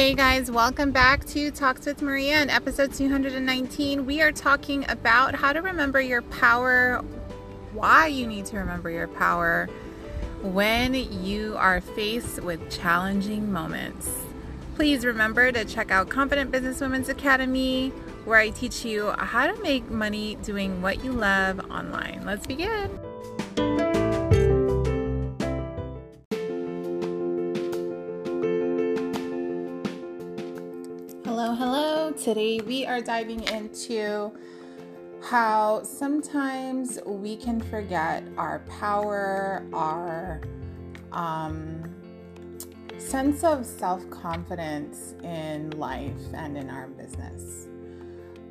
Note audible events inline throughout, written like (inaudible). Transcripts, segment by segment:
Hey guys, welcome back to Talks with Maria in episode 219. We are talking about how to remember your power, why you need to remember your power when you are faced with challenging moments. Please remember to check out Confident Businesswomen's Academy, where I teach you how to make money doing what you love online. Let's begin. Today we are diving into how sometimes we can forget our power, our um, sense of self confidence in life and in our business.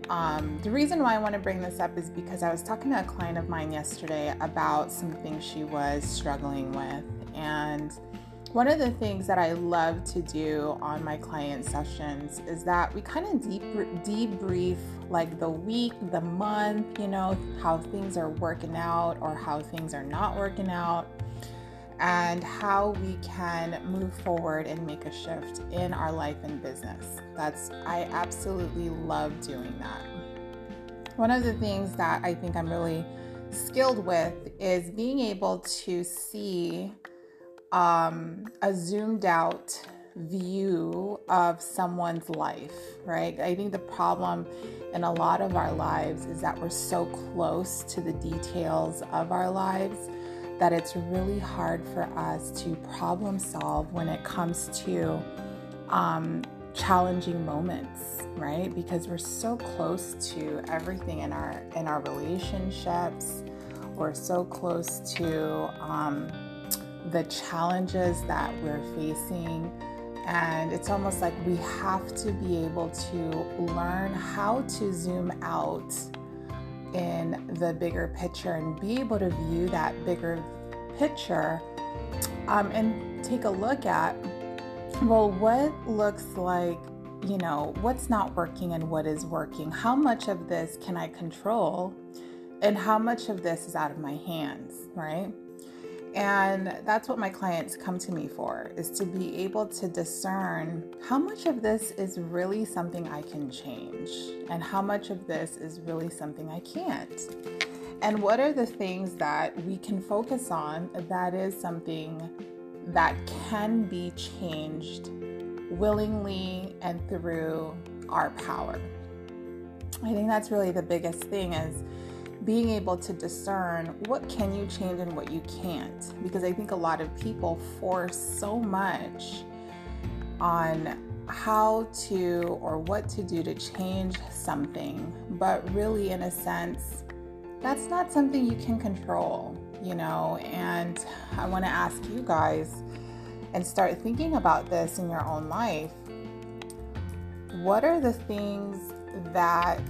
Um, the reason why I want to bring this up is because I was talking to a client of mine yesterday about something she was struggling with. And one of the things that I love to do on my client sessions is that we kind of deep, debrief like the week, the month, you know, how things are working out or how things are not working out, and how we can move forward and make a shift in our life and business. That's, I absolutely love doing that. One of the things that I think I'm really skilled with is being able to see um, a zoomed out view of someone's life, right? I think the problem in a lot of our lives is that we're so close to the details of our lives that it's really hard for us to problem solve when it comes to um, challenging moments, right? Because we're so close to everything in our in our relationships. We're so close to um, the challenges that we're facing. And it's almost like we have to be able to learn how to zoom out in the bigger picture and be able to view that bigger picture um, and take a look at well, what looks like, you know, what's not working and what is working? How much of this can I control? And how much of this is out of my hands, right? And that's what my clients come to me for is to be able to discern how much of this is really something I can change and how much of this is really something I can't. And what are the things that we can focus on that is something that can be changed willingly and through our power. I think that's really the biggest thing is being able to discern what can you change and what you can't. Because i think a lot of people force so much on how to or what to do to change something. But really in a sense that's not something you can control you know? And i want to ask you guys and start thinking about this in your own life. What are the things that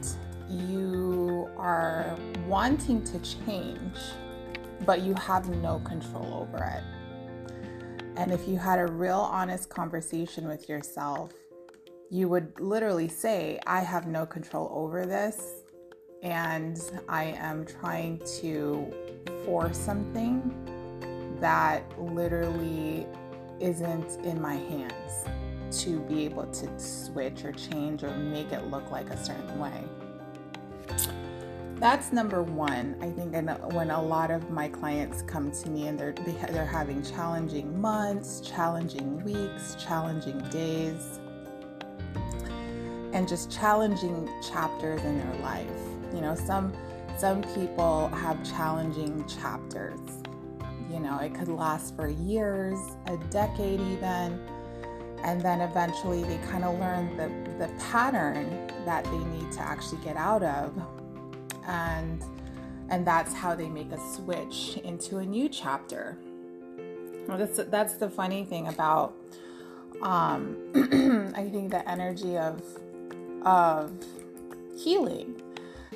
you are wanting to change, but you have no control over it. And if you had a real honest conversation with yourself, you would literally say, I have no control over this, and I am trying to force something that literally isn't in my hands to be able to switch or change or make it look like a certain way that's number one. I think uh, when a lot of my clients come to me and they're they're having challenging months, challenging weeks, challenging days, and just challenging chapters in their life. You know, some some people have challenging chapters. You know, it could last for years, a decade even. And then eventually they kind of learn the, the pattern that they need to actually get out of and and that's how they make a switch into a new chapter. Well, that's that's the funny thing about um, (clears throat) I think the energy of of healing.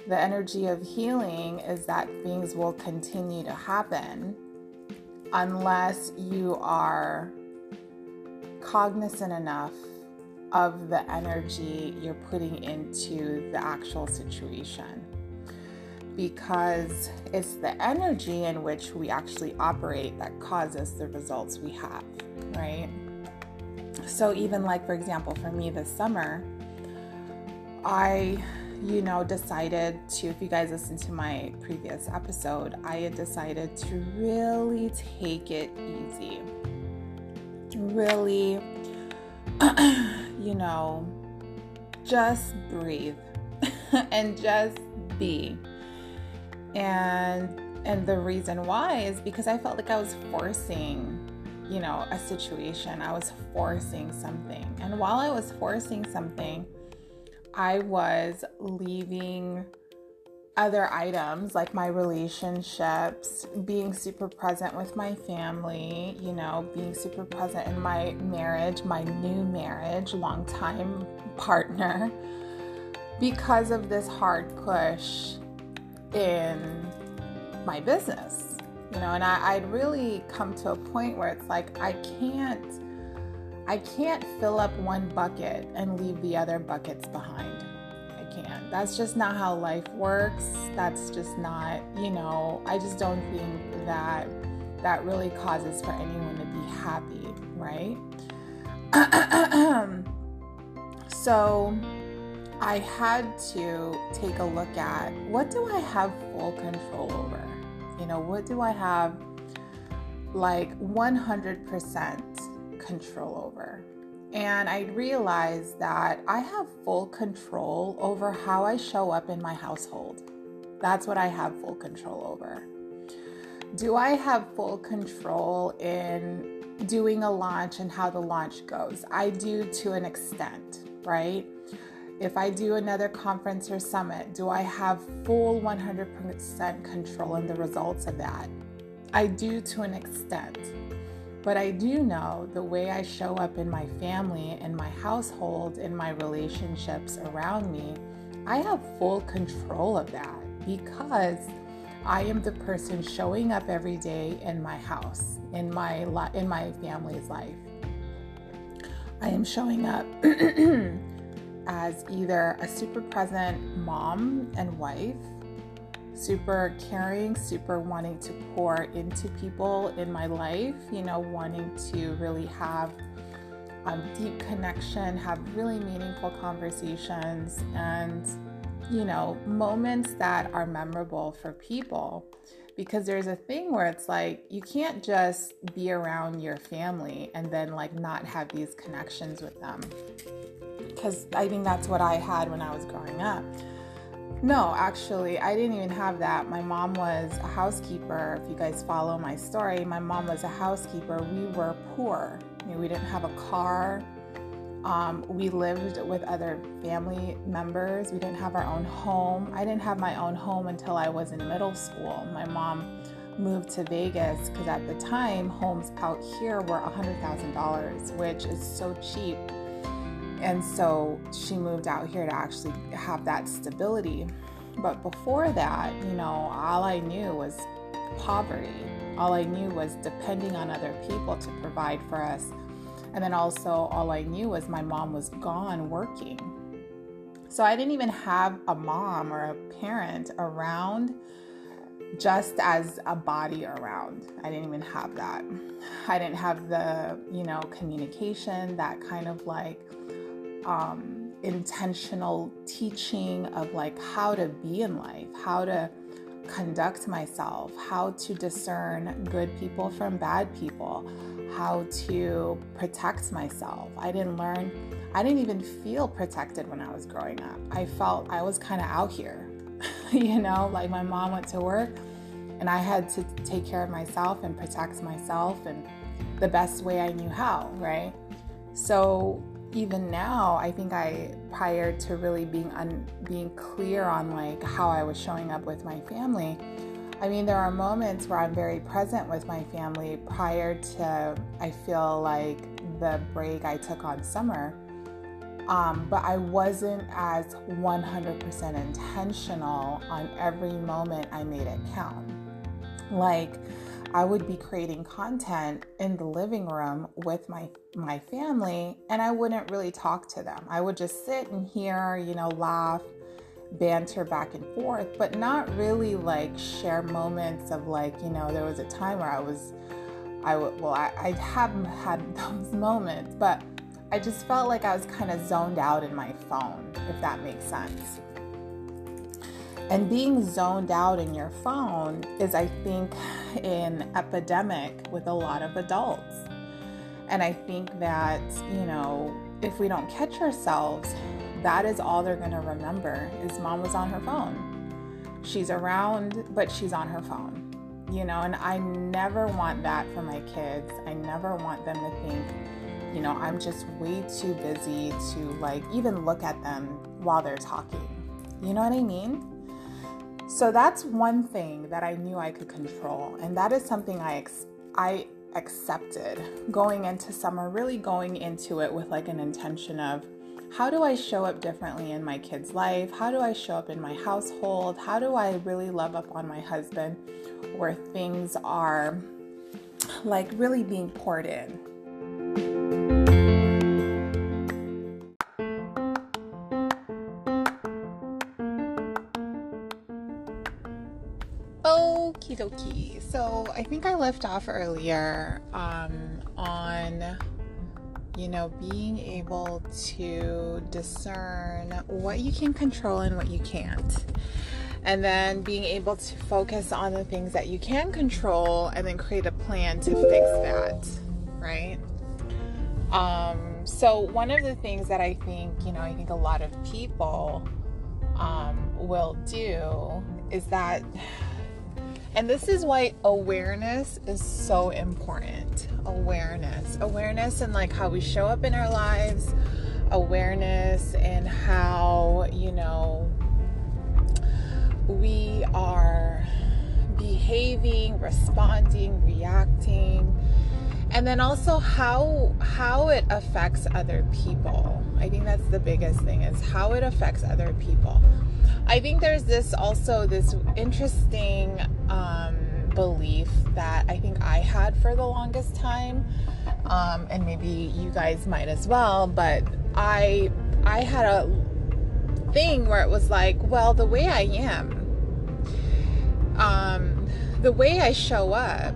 The energy of healing is that things will continue to happen unless you are cognizant enough of the energy you're putting into the actual situation because it's the energy in which we actually operate that causes the results we have, right? So, even like, for example, for me this summer, I, you know, decided to, if you guys listened to my previous episode, I had decided to really take it easy. Really, (clears throat) you know, just breathe (laughs) and just be. And and the reason why is because I felt like I was forcing, you know, a situation. I was forcing something. And while I was forcing something, I was leaving other items like my relationships, being super present with my family, you know, being super present in my marriage, my new marriage, long time partner, because of this hard push in my business, you know, and I, I'd really come to a point where it's like I can't I can't fill up one bucket and leave the other buckets behind. I can't. That's just not how life works. That's just not, you know, I just don't think that that really causes for anyone to be happy, right? (clears throat) so I had to take a look at what do I have full control over? You know, what do I have like 100% control over? And I realized that I have full control over how I show up in my household. That's what I have full control over. Do I have full control in doing a launch and how the launch goes? I do to an extent, right? If I do another conference or summit, do I have full 100% control in the results of that? I do to an extent. But I do know the way I show up in my family, in my household, in my relationships around me, I have full control of that because I am the person showing up every day in my house, in my in my family's life. I am showing up (clears throat) as either a super present mom and wife, super caring, super wanting to pour into people in my life, you know, wanting to really have a deep connection, have really meaningful conversations, and, you know, moments that are memorable for people. Because there's a thing where it's like you can't just be around your family and then like not have these connections with them because I think that's what I had when I was growing up. No, actually, I didn't even have that. My mom was a housekeeper. If you guys follow my story, my mom was a housekeeper. We were poor. we didn't have a car. Um, we lived with other family members. We didn't have our own home. I didn't have my own home until I was in middle school. My mom moved to Vegas because at the time, homes out here were $100,000, which is so cheap and so she moved out here to actually have that stability. But before that, you know, all I knew was poverty. All I knew was depending on other people to provide for us. And then also, all I knew was my mom was gone working. So I didn't even have a mom or a parent around just as a body around. I didn't even have that. I didn't have the, you know, communication, that kind of like um, intentional teaching of like how to be in life, how to conduct myself, how to discern good people from bad people, how to protect myself. I didn't learn, I didn't even feel protected when I was growing up. I felt I was kind of out here, (laughs) you know, like my mom went to work and I had to take care of myself and protect myself and the best way I knew how, right? So even now, I think I prior to really being un, being clear on like how I was showing up with my family. I mean, there are moments where I'm very present with my family prior to I feel like the break I took on summer. Um, but I wasn't as 100% intentional on every moment I made it count. Like, I would be creating content in the living room with my my family and I wouldn't really talk to them. I would just sit and hear, you know, laugh, banter back and forth, but not really like share moments of like, you know, there was a time where I was I would well, I, I haven't (laughs) had those moments, but I just felt like I was kind of zoned out in my phone, if that makes sense. And being zoned out in your phone is, I think, an epidemic with a lot of adults. And I think that, you know, if we don't catch ourselves, that is all they're going to remember is mom was on her phone. She's around, but she's on her phone. You know, and I never want that for my kids. I never want them to think, you know, I'm just way too busy to like even look at them while they're talking. You know what I mean? So that's one thing that I knew I could control, and that is something I ex- I accepted going into summer, really going into it with like an intention of how do I show up differently in my kid's life? How do I show up in my household? How do I really love up on my husband where things are like really being poured in? Okie dokie. So I think I left off earlier um, on, you know, being able to discern what you can control and what you can't. And then being able to focus on the things that you can control and then create a plan to fix that, right? Um, so, one of the things that I think, you know, I think a lot of people um, will do is that and this is why awareness is so important. Awareness. Awareness and like how we show up in our lives, awareness and how, you know, we are behaving, responding, reacting, and then also how how it affects other people. I think that's the biggest thing is how it affects other people. I think there's this also this interesting um, belief that I think I had for the longest time, um, and maybe you guys might as well. But I I had a thing where it was like, well, the way I am, um, the way I show up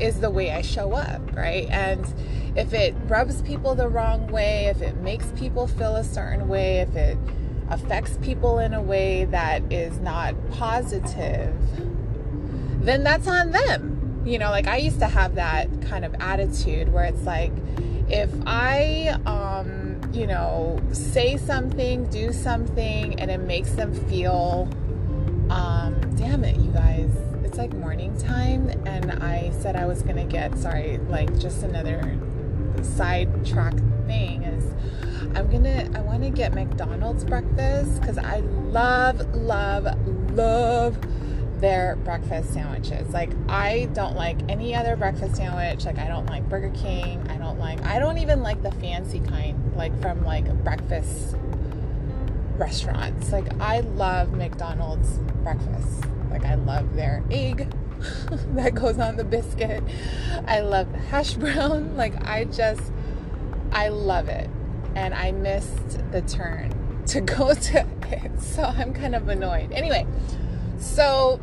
is the way I show up, right? And if it rubs people the wrong way, if it makes people feel a certain way, if it affects people in a way that is not positive, then that's on them. You know, like I used to have that kind of attitude where it's like, if I, um, you know, say something, do something, and it makes them feel, um, damn it, you guys, it's like morning time, and I said I was gonna get, sorry, like just another sidetrack thing is I'm gonna I want to get McDonald's breakfast because I love love love their breakfast sandwiches. Like I don't like any other breakfast sandwich. Like I don't like Burger King. I don't like I don't even like the fancy kind like from like breakfast restaurants. Like I love McDonald's breakfast. Like I love their egg (laughs) that goes on the biscuit. I love the hash brown. (laughs) Like I just I love it and I missed the turn to go (laughs) to it. So I'm kind of annoyed. Anyway, so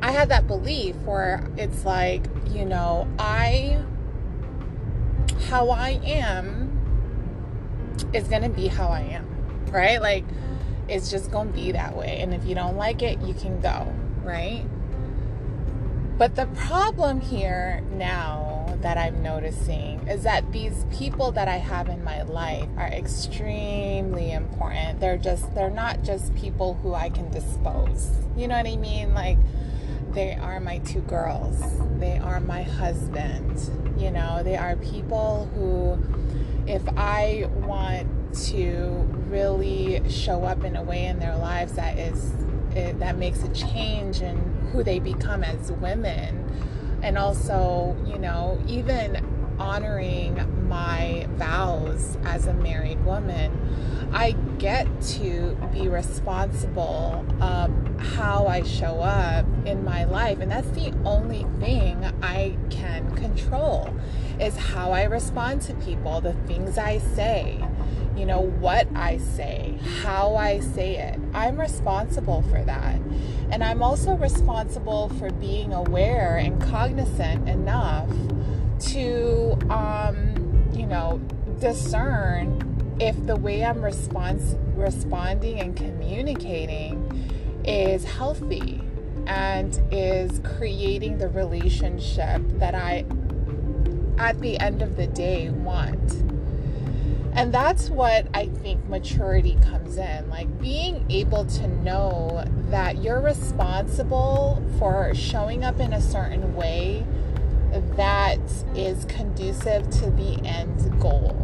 I had that belief where it's like, you know, I, how I am is going to be how I am, right? Like, it's just going to be that way. And if you don't like it, you can go, right? But the problem here now that I'm noticing is that these people that I have in my life are extremely important. They're just, they're not just people who I can dispose. You know what I mean? Like, they are my two girls, they are my husband. You know, they are people who, if I want to really show up in a way in their lives that is, it, that makes a change in who they become as women and also, you know, even honoring my vows as a married woman, I get to be responsible of how I show up in my life. And that's the only thing I can control is how I respond to people, the things I say, you know, what I say, how I say it. I'm responsible for that. And I'm also responsible for being aware and cognizant enough to, um, you know, discern if the way I'm response, responding and communicating is healthy and is creating the relationship that I, at the end of the day, want. And that's what I think maturity comes in. Like being able to know that you're responsible for showing up in a certain way that is conducive to the end goal.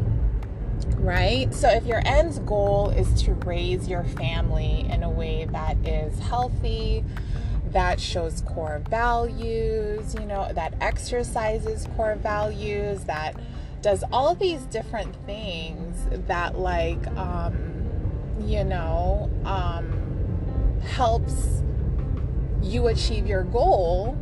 Right? So, if your end goal is to raise your family in a way that is healthy, that shows core values, you know, that exercises core values, that does all these different things that, like, um, you know, um, helps you achieve your goal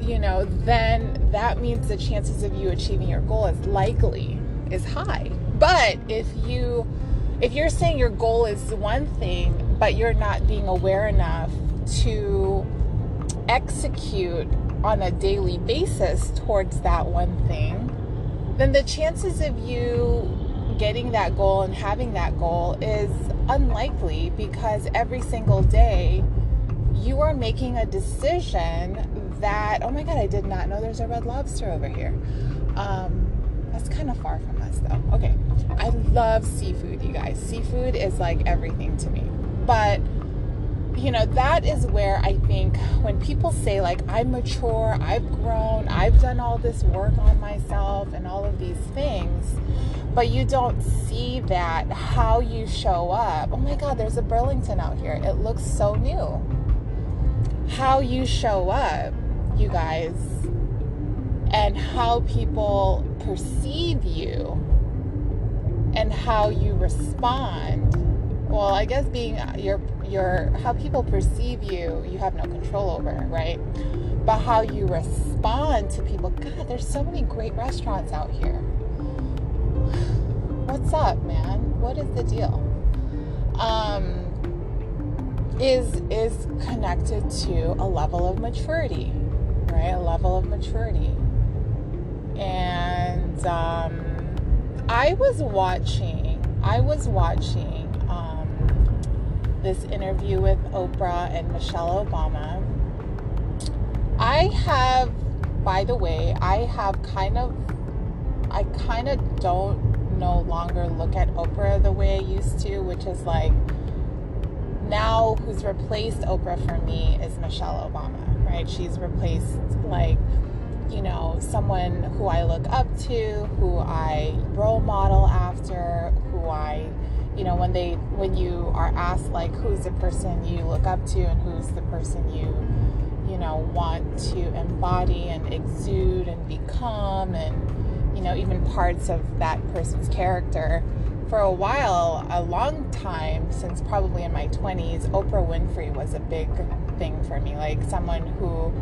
you know, then that means the chances of you achieving your goal is likely is high. But if you if you're saying your goal is one thing, but you're not being aware enough to execute on a daily basis towards that one thing, then the chances of you getting that goal and having that goal is unlikely because every single day you are making a decision that, oh my God, I did not know there's a red lobster over here. Um, that's kind of far from us though. Okay. I love seafood, you guys. Seafood is like everything to me. But, you know, that is where I think when people say, like, I'm mature, I've grown, I've done all this work on myself and all of these things, but you don't see that how you show up. Oh my God, there's a Burlington out here. It looks so new. How you show up you guys, and how people perceive you and how you respond. Well, I guess being your your how people perceive you, you have no control over, right? But how you respond to people. God, there's so many great restaurants out here. What's up, man? What is the deal? Um, is is connected to a level of maturity right? A level of maturity. And um, I was watching, I was watching um, this interview with Oprah and Michelle Obama. I have, by the way, I have kind of, I kind of don't no longer look at Oprah the way I used to, which is like, now who's replaced Oprah for me is Michelle Obama She's replaced like, you know, someone who I look up to, who I role model after, who I, you know, when they when you are asked like who's the person you look up to and who's the person you, you know, want to embody and exude and become and you know, even parts of that person's character. For a while, a long time, since probably in my 20s, Oprah Winfrey was a big thing for me. Like someone who,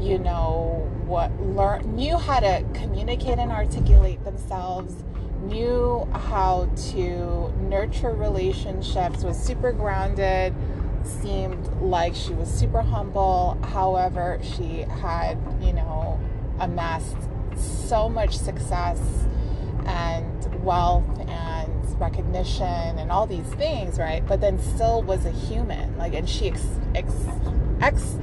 you know, what learn knew how to communicate and articulate themselves, knew how to nurture relationships, was super grounded, seemed like she was super humble. However, she had, you know, amassed so much success and wealth and recognition and all these things, right? But then still was a human. Like, and she ex, ex, ex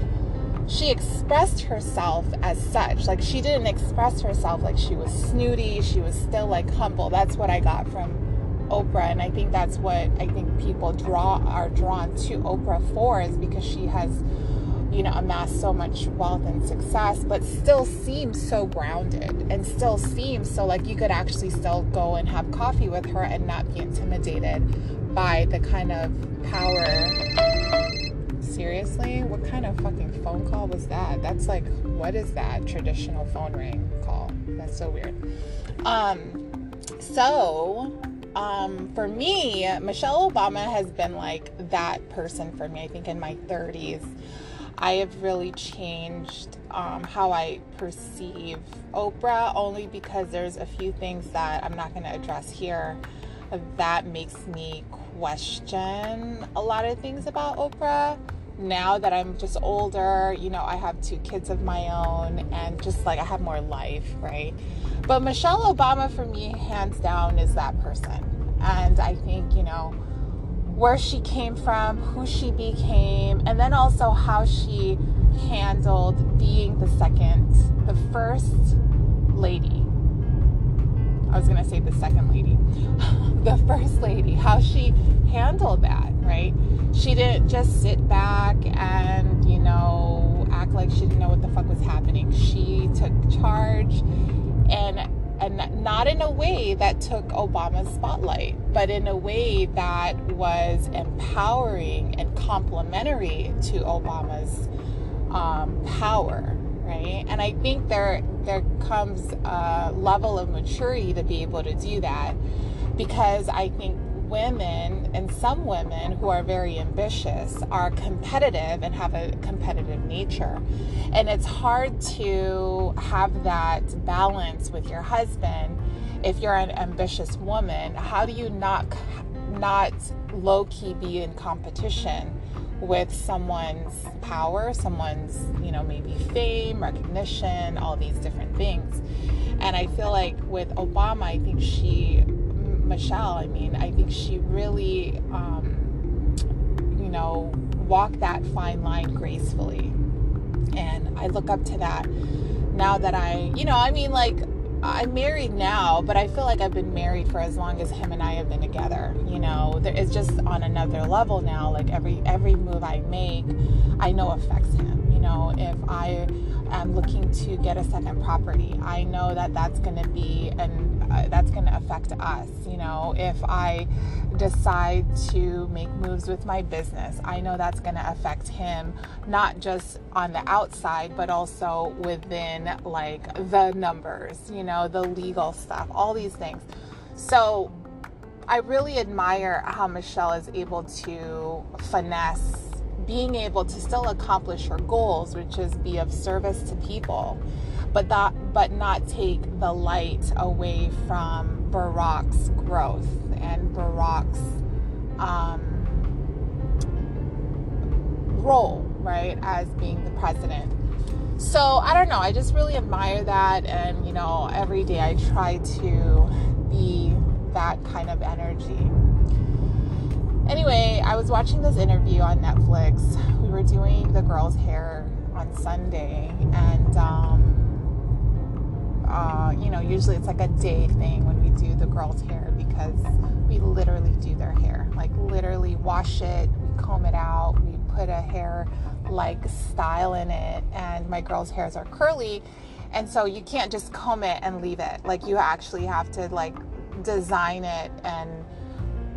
she expressed herself as such. Like she didn't express herself like she was snooty. She was still like humble. That's what I got from Oprah, and I think that's what I think people draw are drawn to Oprah for is because she has you know, amass so much wealth and success, but still seems so grounded and still seems so like you could actually still go and have coffee with her and not be intimidated by the kind of power. Seriously? What kind of fucking phone call was that? That's like, what is that traditional phone ring call? That's so weird. Um, so, um, for me, Michelle Obama has been like that person for me, I think, in my 30s. I have really changed um, how I perceive Oprah only because there's a few things that I'm not going to address here that makes me question a lot of things about Oprah. now that I'm just older, you know, I have two kids of my own and just like I have more life, right? But Michelle Obama, for me, hands down, is that person. And I think, you know, where she came from, who she became, and then also how she handled being the second, the first lady. I was going to say the second lady, (laughs) the first lady, how she handled that, right? She didn't just sit back and, you know, act like she didn't know what the fuck was happening. She took charge and and not in a way that took Obama's spotlight, but in a way that was empowering and complementary to Obama's um, power, right? And I think there there comes a level of maturity to be able to do that, because I think women and some women who are very ambitious are competitive and have a competitive nature. And it's hard to have that balance with your husband if you're an ambitious woman. How do you not not low key be in competition with someone's power, someone's, you know, maybe fame, recognition, all these different things. And I feel like with Obama, I think she Michelle, I mean, I think she really, um, you know, walked that fine line gracefully. And I look up to that now that I, you know, I mean, like, I'm married now, but I feel like I've been married for as long as him and I have been together. You know, it's just on another level now. Like every every move I make, I know affects him. You know, if I am looking to get a second property, I know that that's going to be an uh, that's going to affect us. You know, if I decide to make moves with my business, I know that's going to affect him, not just on the outside, but also within like the numbers, you know, the legal stuff, all these things. So I really admire how Michelle is able to finesse being able to still accomplish her goals, which is be of service to people but that but not take the light away from Barack's growth and Barack's um, role, right, as being the president. So I don't know. I just really admire that, and you know, every day I try to be that kind of energy. Anyway, I was watching this interview on Netflix. We were doing the girl's hair on Sunday, and um, uh, you know, usually it's like a day thing when we do the girls' hair because we literally do their hair. Like, literally wash it, we comb it out, we put a hair like style in it. And my girls' hairs are curly. And so you can't just comb it and leave it. Like, you actually have to like design it and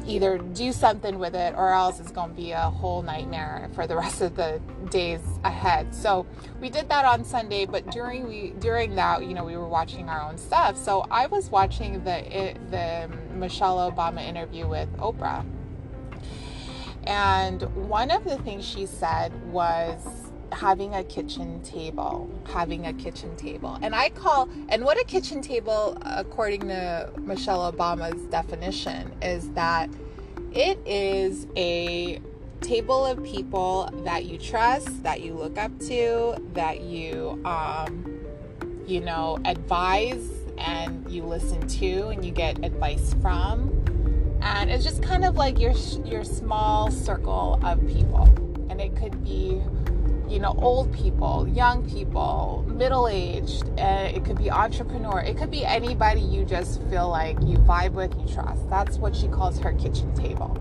either do something with it or else it's going to be a whole nightmare for the (laughs) rest of the days ahead. So we did that on Sunday, but during we during that, you know, we were watching our own stuff. So I was watching the the Michelle Obama interview with Oprah. And one of the things she said was having a kitchen table, having a kitchen table. And I call, and what a kitchen table, according to Michelle Obama's definition, is that it is a table of people that you trust, that you look up to, that you, um, you know, advise and you listen to and you get advice from. And it's just kind of like your your small circle of people. And it could be you know, old people, young people, middle aged. Uh, it could be entrepreneur. It could be anybody you just feel like you vibe with, you trust. That's what she calls her kitchen table.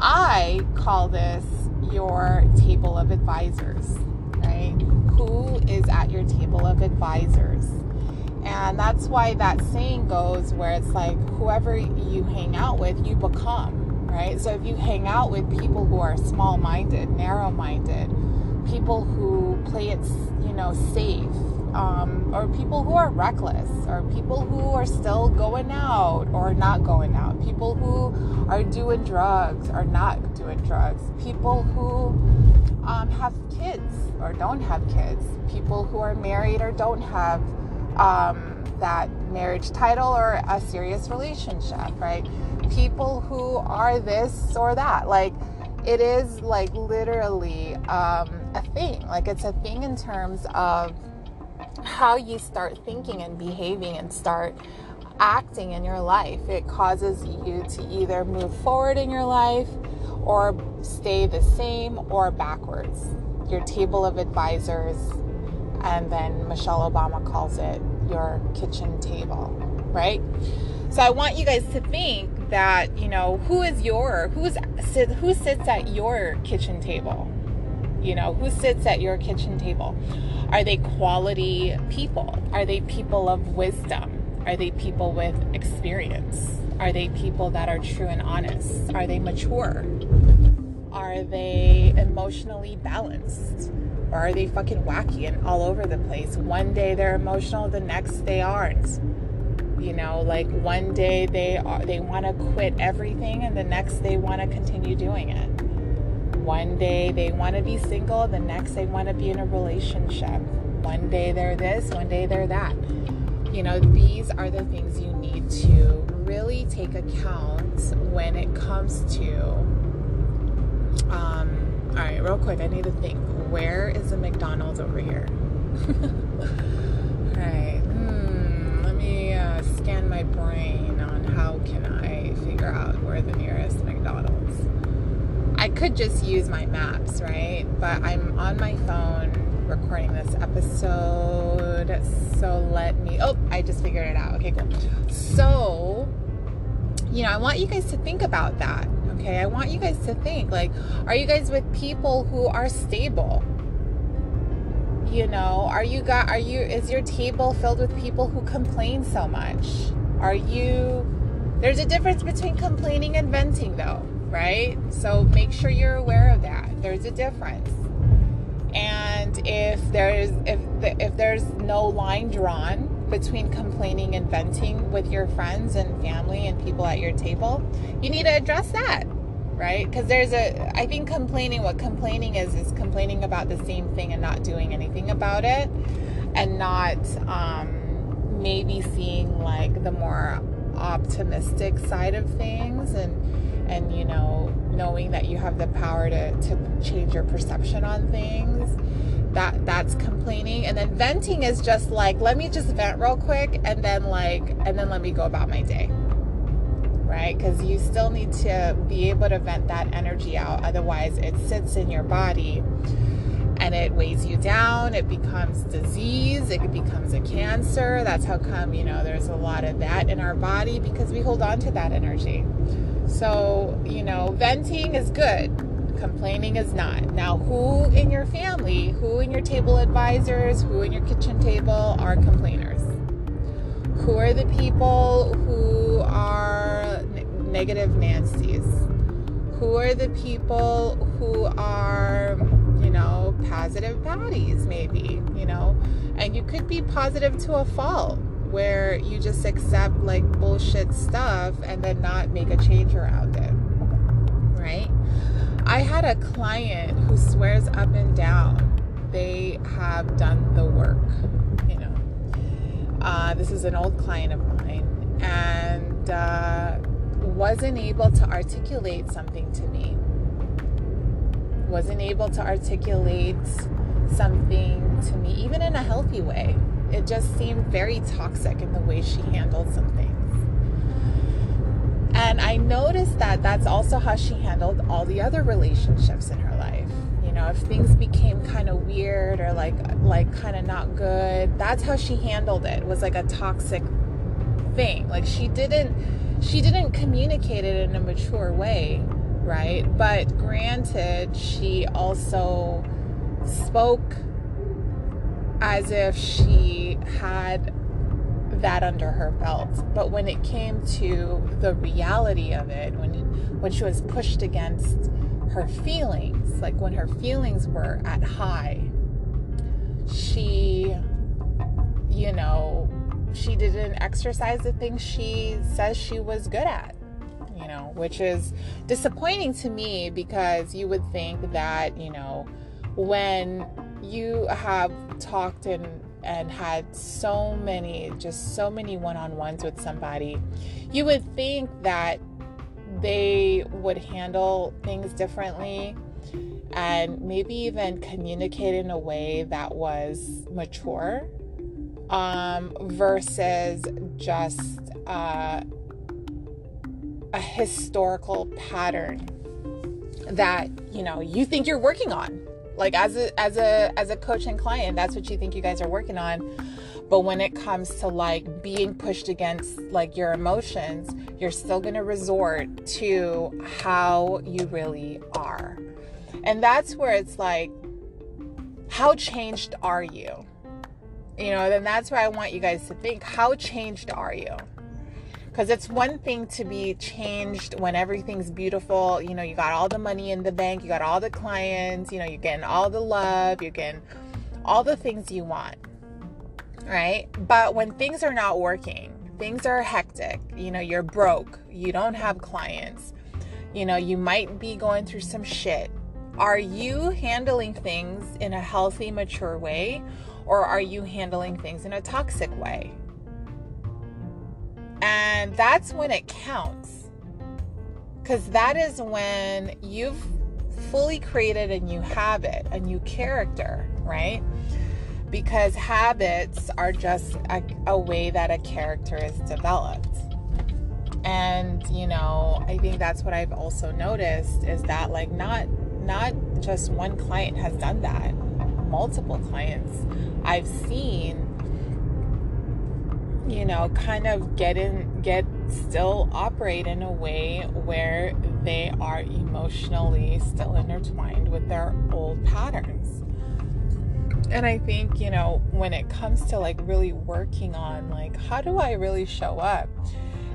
I call this your table of advisors, right? Who is at your table of advisors? And that's why that saying goes where it's like whoever you hang out with, you become, right? So if you hang out with people who are small minded, narrow minded, people who play it, you know, safe, um, or people who are reckless, or people who are still going out or not going out, people who are doing drugs or not doing drugs, people who um, have kids or don't have kids, people who are married or don't have um, that marriage title or a serious relationship, right? People who are this or that. Like, it is like literally um, a thing. Like it's a thing in terms of how you start thinking and behaving and start acting in your life. It causes you to either move forward in your life or stay the same or backwards. Your table of advisors, and then Michelle Obama calls it your kitchen table, right? So I want you guys to think that you know who is your who's who sits at your kitchen table? You know who sits at your kitchen table? Are they quality people? Are they people of wisdom? Are they people with experience? Are they people that are true and honest? Are they mature? Are they emotionally balanced? Or are they fucking wacky and all over the place? One day they're emotional the next they aren't you know like one day they are they want to quit everything and the next they want to continue doing it. One day they want to be single the next they want to be in a relationship. One day they're this one day they're that. You know these are the things you need to really take account when it comes to um all right real quick i need to think. Where is the mcdonald's over here? (laughs) All right Uh, scan my brain on how can I figure out where the nearest McDonald's. I could just use my maps, right? But I'm on my phone recording this episode. So let me Oh, I just figured it out. Okay, cool. So, you know, I want you guys to think about that. Okay? I want you guys to think like are you guys with people who are stable? You know are you got are you is your table filled with people who complain so much? Are you there's a difference between complaining and venting though right? So make sure you're aware of that. There's a difference. And if there's if the, if there's no line drawn between complaining and venting with your friends and family and people at your table you need to address that right? Because there's a, I think complaining, what complaining is, is complaining about the same thing and not doing anything about it and not um, maybe seeing like the more optimistic side of things and, and, you know, knowing that you have the power to, to change your perception on things. That, that's complaining and then venting is just like let me just vent real quick and then like and then let me go about my day right? Because you still need to be able to vent that energy out. Otherwise, it sits in your body and it weighs you down. It becomes disease. It becomes a cancer. That's how come, you know, there's a lot of that in our body because we hold on to that energy. So, you know, venting is good. Complaining is not. Now, who in your family, who in your table advisors, who in your kitchen table are complainers? Who are the people who are negative Nancy's? Who are the people who are, you know, positive baddies, maybe, you know? And you could be positive to a fault where you just accept like bullshit stuff and then not make a change around it, right? I had a client who swears up and down they have done the work, you know. Uh, this is an old client of mine, and uh, wasn't able to articulate something to me. Wasn't able to articulate something to me, even in a healthy way. It just seemed very toxic in the way she handled some things. And I noticed that that's also how she handled all the other relationships in her life. You know, if things became kind of weird or like like kind of not good, that's how she handled it. it was like a toxic thing. Like she didn't she didn't communicate it in a mature way, right? But granted, she also spoke as if she had that under her belt. But when it came to the reality of it, when when she was pushed against her feelings, like when her feelings were at high, she you know, she didn't exercise the things she says she was good at you know which is disappointing to me because you would think that you know when you have talked and and had so many just so many one-on-ones with somebody you would think that they would handle things differently and maybe even communicate in a way that was mature um, versus just uh, a historical pattern that you know you think you're working on. Like as a as a as a coach and client that's what you think you guys are working on. But when it comes to like being pushed against like your emotions you're still going to resort to how you really are. And that's where it's like how changed are you you know then that's where i want you guys to think how changed are you because it's one thing to be changed when everything's beautiful. You know, you got all the money in the bank, you got all the clients, you know, you're getting all the love, you're getting all the things you want, right? But when things are not working, things are hectic, you know, you're broke, you don't have clients, you know, you might be going through some shit. Are you handling things in a healthy, mature way, or are you handling things in a toxic way? And that's when it counts. Because that is when you've fully created a new habit, a new character, right? Because habits are just a, a way that a character is developed. And, you know, I think that's what I've also noticed is that like not not just one client has done that. Multiple clients I've seen you know, kind of get in, get still operate in a way where they are emotionally still intertwined with their old patterns. And I think, you know, when it comes to like really working on like, how do I really show up?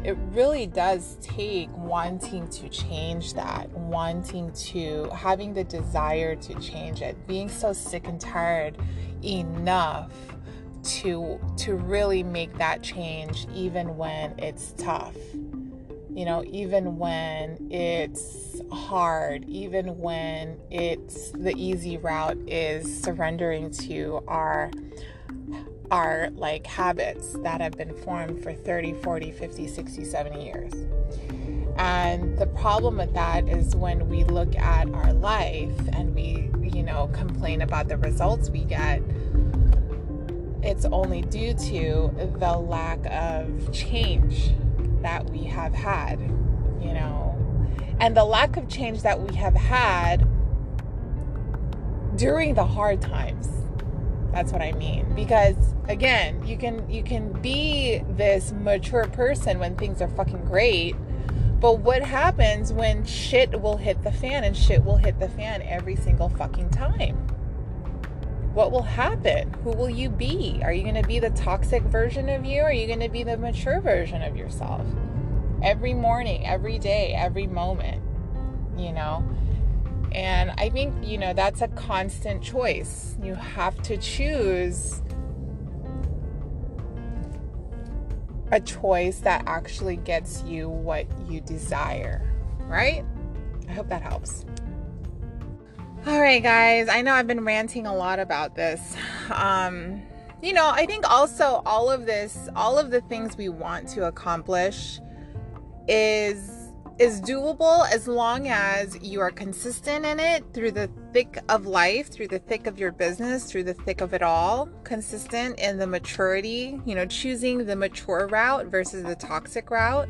It really does take wanting to change that, wanting to having the desire to change it, being so sick and tired enough to to really make that change even when it's tough. You know even when it's hard even when it's the easy route is surrendering to our our like habits that have been formed for 30 40 50 60 70 years and the problem with that is when we look at our life and we you know complain about the results we get it's only due to the lack of change that we have had, you know, and the lack of change that we have had during the hard times. That's what I mean. Because again, you can you can be this mature person when things are fucking great, but what happens when shit will hit the fan and shit will hit the fan every single fucking time? what will happen? Who will you be? Are you going to be the toxic version of you? Or are you going to be the mature version of yourself? Every morning, every day, every moment, you know? And I think, you know, that's a constant choice. You have to choose a choice that actually gets you what you desire, right? I hope that helps. All right, guys. I know I've been ranting a lot about this. Um, you know, I think also all of this, all of the things we want to accomplish is is doable as long as you are consistent in it through the thick of life, through the thick of your business, through the thick of it all, consistent in the maturity, you know, choosing the mature route versus the toxic route.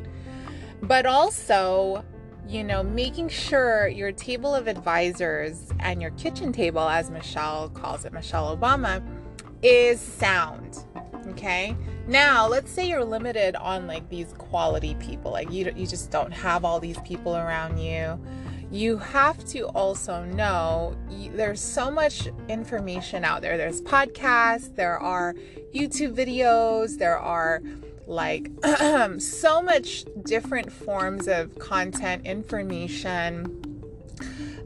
But also you know, making sure your table of advisors and your kitchen table, as Michelle calls it, Michelle Obama, is sound. Okay. Now, let's say you're limited on like these quality people, like you, you just don't have all these people around you. You have to also know there's so much information out there. There's podcasts, there are YouTube videos, there are like (clears throat) so much different forms of content, information,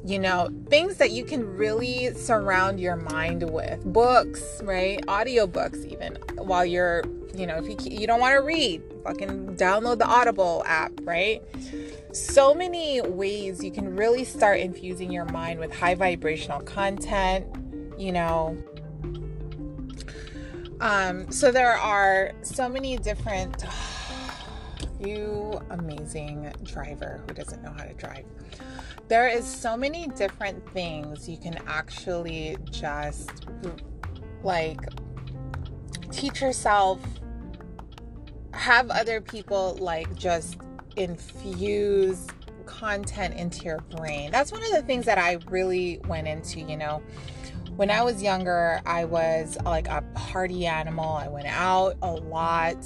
you know, things that you can really surround your mind with. Books, right? Audiobooks even while you're, you know, if you you don't want to read, fucking download the Audible app, right? So many ways you can really start infusing your mind with high vibrational content, you know, um, so there are so many different (sighs) you amazing driver who doesn't know how to drive. There is so many different things you can actually just like teach yourself have other people like just infuse content into your brain. That's one of the things that I really went into, you know. When I was younger, I was like a party animal. I went out a lot.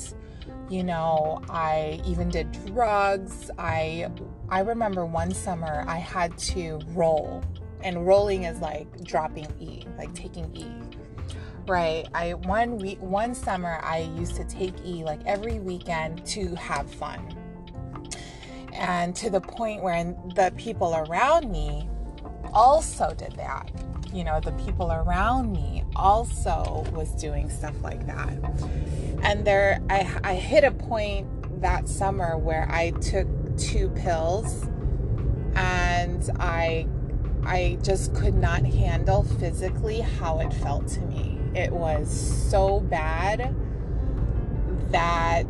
You know, I even did drugs. I I remember one summer I had to roll. And rolling is like dropping E, like taking E. Right. I one week one summer I used to take E like every weekend to have fun. And to the point where the people around me also did that. You know the people around me also was doing stuff like that. And there I, I hit a point that summer where i took two pills and i i just could not handle physically how it felt to me it was so bad that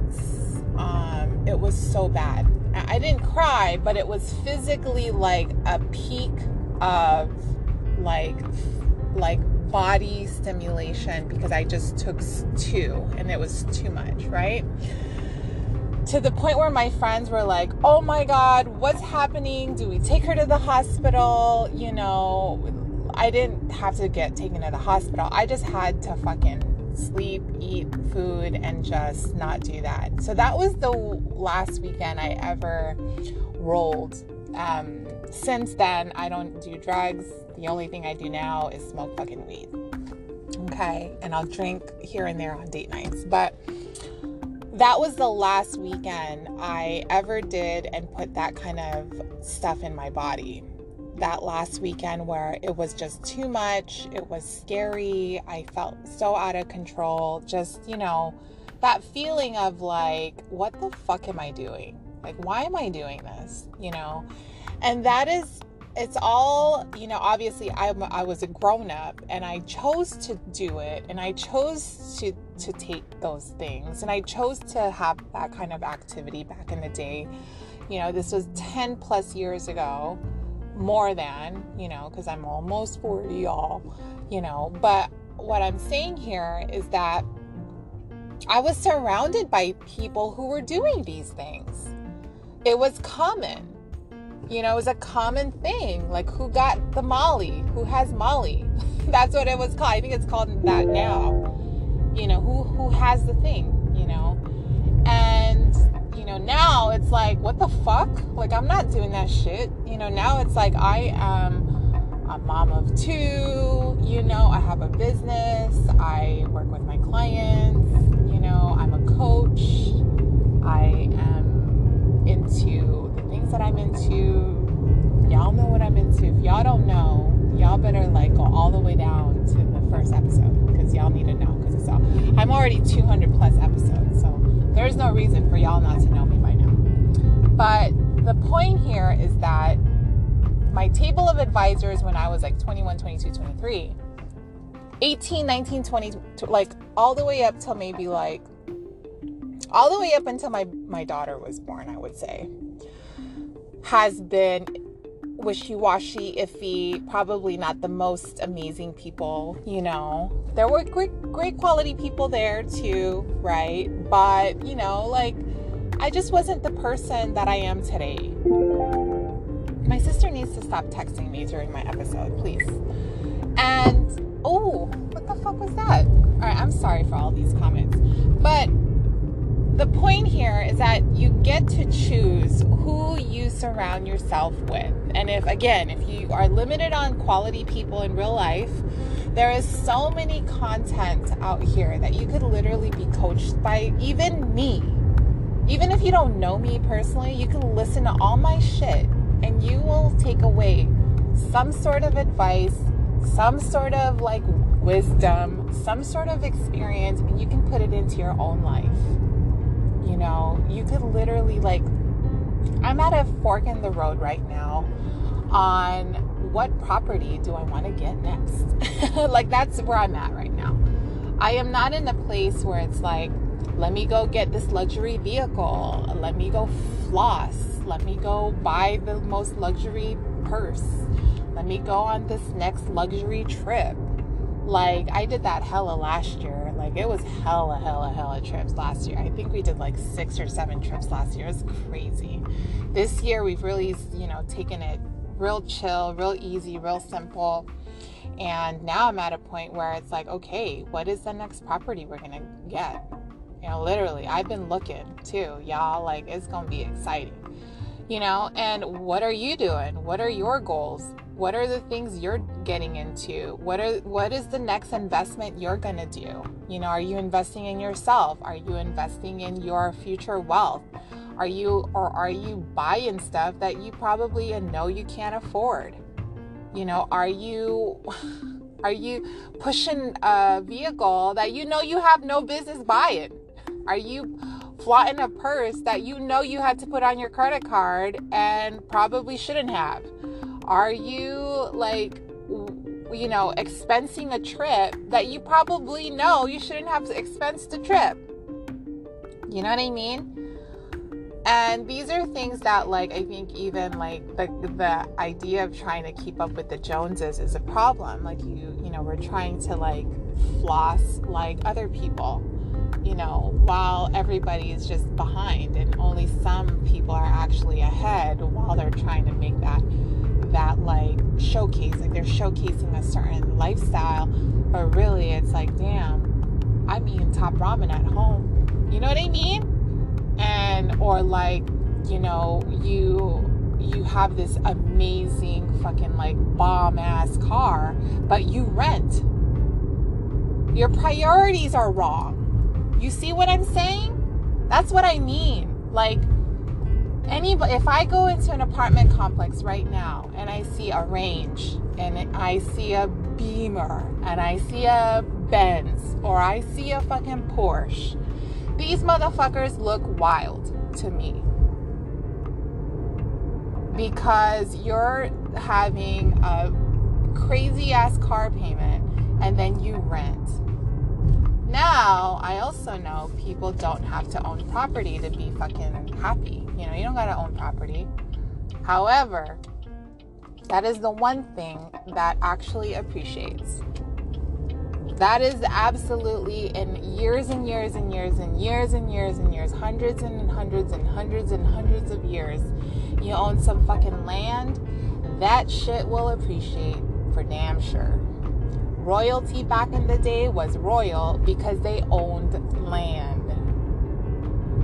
um, it was so bad I didn't cry, but it was physically like a peak of like like body stimulation because I just took two and it was too much, right? To the point where my friends were like, "Oh my god, what's happening? Do we take her to the hospital?" You know, I didn't have to get taken to the hospital. I just had to fucking sleep, eat food, and just not do that. So that was the last weekend I ever rolled. Um, since then, I don't do drugs. The only thing I do now is smoke fucking weed. Okay. And I'll drink here and there on date nights. But that was the last weekend I ever did and put that kind of stuff in my body that last weekend where it was just too much. It was scary. I felt so out of control. Just, you know, that feeling of like, what the fuck am I doing? Like, why am I doing this? You know? And that is, it's all, you know, obviously I, I was a grown up and I chose to do it and I chose to, to take those things and I chose to have that kind of activity back in the day. You know, this was 10 plus years ago more than, you know, because I'm almost 40, y'all, you know. But what I'm saying here is that I was surrounded by people who were doing these things. It was common. You know, it was a common thing. Like who got the Molly? Who has Molly? (laughs) That's what it was called. I think it's called that now. You know, who who has the thing, you know? Know, now it's like, what the fuck? Like, I'm not doing that shit. You know, now it's like, I am a mom of two, you know, I have a business, I work with my clients, you know, I'm a coach, I am into the things that I'm into. Y'all know what I'm into. If y'all don't know, y'all better like go all the way down to the first episode because y'all need to know because it's all I'm already 200 plus episodes, so there's no reason for y'all not to know me by now. But the point here is that my table of advisors when I was like 21, 22, 23, 18, 19, 20, like all the way up till maybe like all the way up until my my daughter was born, I would say, has been wishy-washy, iffy, probably not the most amazing people, you know. There were great great quality people there too, right? But, you know, like I just wasn't the person that I am today. My sister needs to stop texting me during my episode, please. And oh, what the fuck was that? All right, I'm sorry for all these comments. But the point here is that you get to choose who you surround yourself with. And if, again, if you are limited on quality people in real life, there is so many content out here that you could literally be coached by even me. Even if you don't know me personally, you can listen to all my shit and you will take away some sort of advice, some sort of like wisdom, some sort of experience, and you can put it into your own life. You know, you could literally like I'm at a fork in the road right now on what property do I want to get next? (laughs) like that's where I'm at right now. I am not in a place where it's like Let me go get this luxury vehicle. Let me go floss. Let me go buy the most luxury purse. Let me go on this next luxury trip. Like, I did that hella last year. Like, it was hella, hella, hella trips last year. I think we did like six or seven trips last year. It was crazy. This year, we've really, you know, taken it real chill, real easy, real simple. And now I'm at a point where it's like, okay, what is the next property we're to get? You know, literally, I've been looking too, y'all. Like, it's to be exciting. You know, and what are you doing? What are your goals? What are the things you're getting into? What are what is the next investment you're going to do? You know, are you investing in yourself? Are you investing in your future wealth? Are you or are you buying stuff that you probably uh, know you can't afford? You know, are you (laughs) are you pushing a vehicle that you know you have no business buying? Are you flaunting a purse that you know you had to put on your credit card and probably shouldn't have? Are you like, you know, expensing a trip that you probably know you shouldn't have expensed the trip? You know what I mean? And these are things that, like, I think even like the the idea of trying to keep up with the Joneses is a problem. Like, you, you know, we're trying to like floss like other people you know, while everybody is just behind and only some people are actually ahead while they're trying to make that that like showcase like they're showcasing a certain lifestyle but really it's like damn i'm eating top ramen at home you know what i mean and or like you know you you have this amazing fucking like bomb ass car but you rent your priorities are wrong you see what I'm saying? That's what I mean. Like, any if I go into an apartment complex right now and I see a range and I see a Beamer and I see a Benz or I see a fucking Porsche, these motherfuckers look wild to me. Because you're having a crazy ass car payment and then you rent now I also know people don't have to own property to be fucking happy. You know, you don't gotta own property. However, that is the one thing that actually appreciates. That is absolutely in years and years and years and years and years and years, hundreds and hundreds and hundreds and hundreds of years, you own some fucking land, that shit will appreciate for damn sure royalty back in the day was royal because they owned land.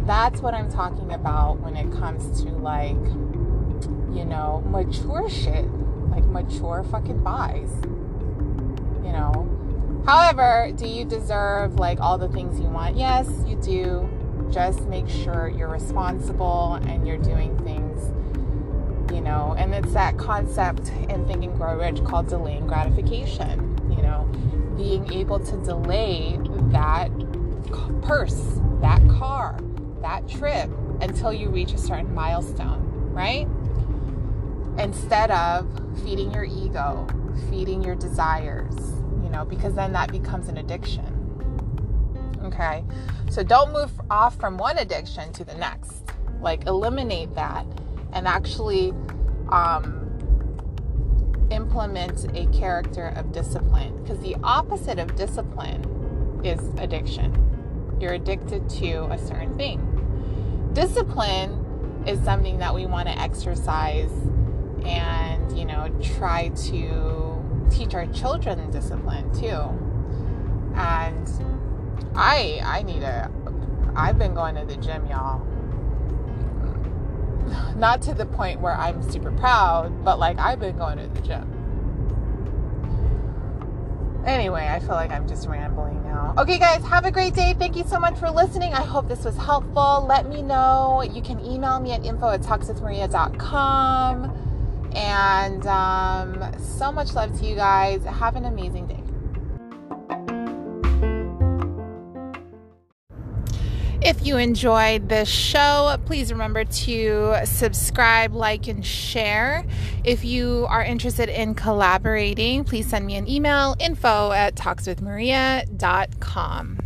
That's what I'm talking about when it comes to like, you know, mature shit. Like mature fucking buys. You know. However, do you deserve like all the things you want? Yes, you do. Just make sure you're responsible and you're doing things you know, and it's that concept in Think and Grow Rich called delaying gratification you know, being able to delay that purse, that car, that trip until you reach a certain milestone, right? Instead of feeding your ego, feeding your desires, you know, because then that becomes an addiction. Okay. So don't move off from one addiction to the next. Like eliminate that and actually um, implement a character of discipline because the opposite of discipline is addiction. You're addicted to a certain thing. Discipline is something that we want to exercise and, you know, try to teach our children discipline too. And I I need a I've been going to the gym, y'all not to the point where I'm super proud, but like I've been going to the gym. Anyway, I feel like I'm just rambling now. Okay, guys, have a great day. Thank you so much for listening. I hope this was helpful. Let me know. You can email me at info at talkswithmaria.com. And um, so much love to you guys. Have an amazing day. If you enjoyed this show, please remember to subscribe, like, and share. If you are interested in collaborating, please send me an email info at talkswithmaria.com.